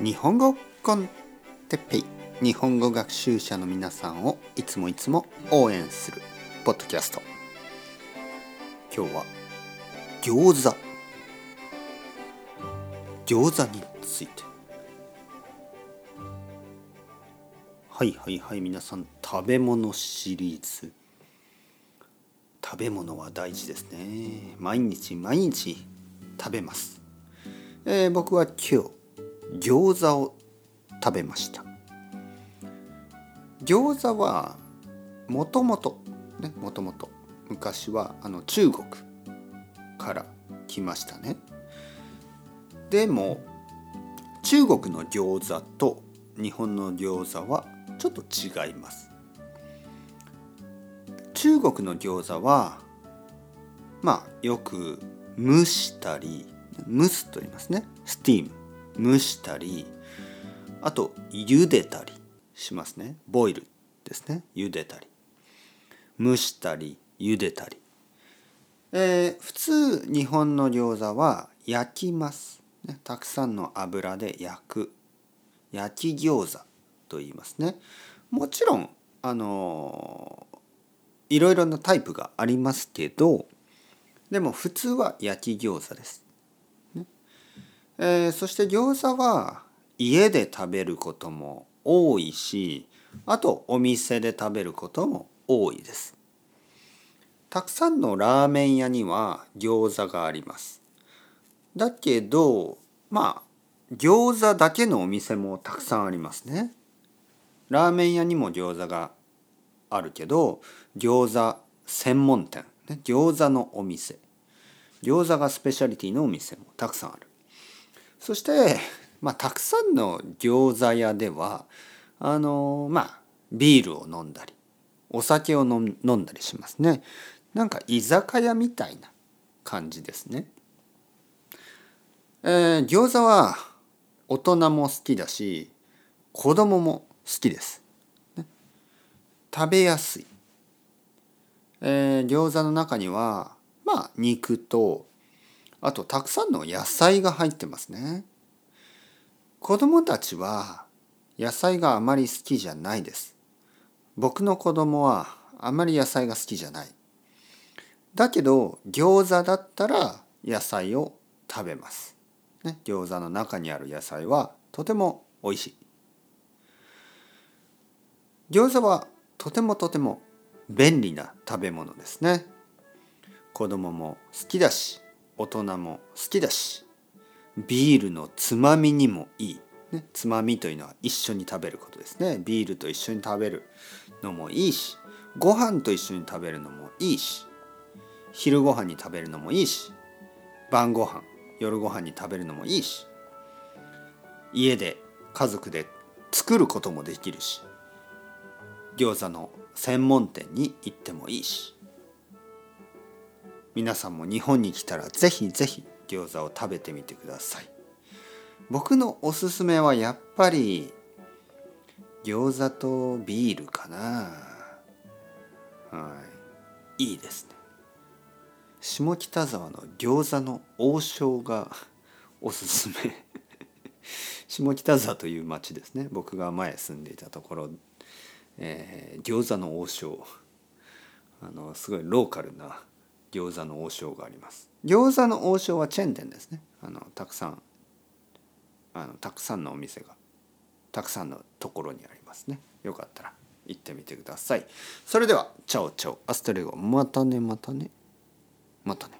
日本語コンテッペイ。日本語学習者の皆さんをいつもいつも応援するポッドキャスト。今日は餃子。餃子について。はいはいはい皆さん食べ物シリーズ。食べ物は大事ですね。毎日毎日食べます、えー、僕は今日餃子を食べました。餃子はもともとねもともと昔はあの中国から来ましたね。でも中国の餃子と日本の餃子はちょっと違います。中国の餃子はまあよく蒸したり蒸すと言いますね。スティーム。蒸したりあと茹でたりしますね。ボイルですね。茹でたり。蒸したり茹でたり、えー、普通日本の餃子は焼きます、ね、たくさんの油で焼く。焼き餃子と言いますね。もちろんあのー、いろいろなタイプがありますけどでも普通は焼き餃子です。えー、そして餃子は家で食べることも多いしあとお店で食べることも多いです。たくさんのラーメン屋には餃子があります。だけどまあ餃子だけのお店もたくさんありますね。ラーメン屋にも餃子があるけど餃子専門店、餃子のお店。餃子がスペシャリティのお店もたくさんある。そして、まあ、たくさんの餃子屋ではあのまあビールを飲んだりお酒を飲んだりしますね。なんか居酒屋みたいな感じですね。えー、餃子は大人も好きだし子供も好きです。ね、食べやすい。えー、餃子の中にはまあ肉とあとたくさんの野菜が入ってますね。子供たちは野菜があまり好きじゃないです。僕の子供はあまり野菜が好きじゃない。だけど餃子だったら野菜を食べます。ね、餃子の中にある野菜はとても美味しい。餃子はとてもとても便利な食べ物ですね。子供も好きだし大人も好きだしビールのつまみにもいい、ね、つまみというのは一緒に食べることですね。ビールと一緒に食べるのもいいしご飯と一緒に食べるのもいいし昼ご飯に食べるのもいいし晩ご飯夜ご飯に食べるのもいいし家で家族で作ることもできるし餃子の専門店に行ってもいいし皆さんも日本に来たらぜひぜひ餃子を食べてみてください。僕のおすすめはやっぱり餃子とビールかな。はい。いいですね。下北沢の餃子の王将がおすすめ。下北沢という町ですね。僕が前住んでいたところ、えー、餃子の王将。あのすごいローカルな餃子の王将があります。餃子の王将はチェーン店ですね。あのたくさんあのたくさんのお店がたくさんのところにありますね。よかったら行ってみてください。それではチャオチャオアストレゴまたねまたねまたね。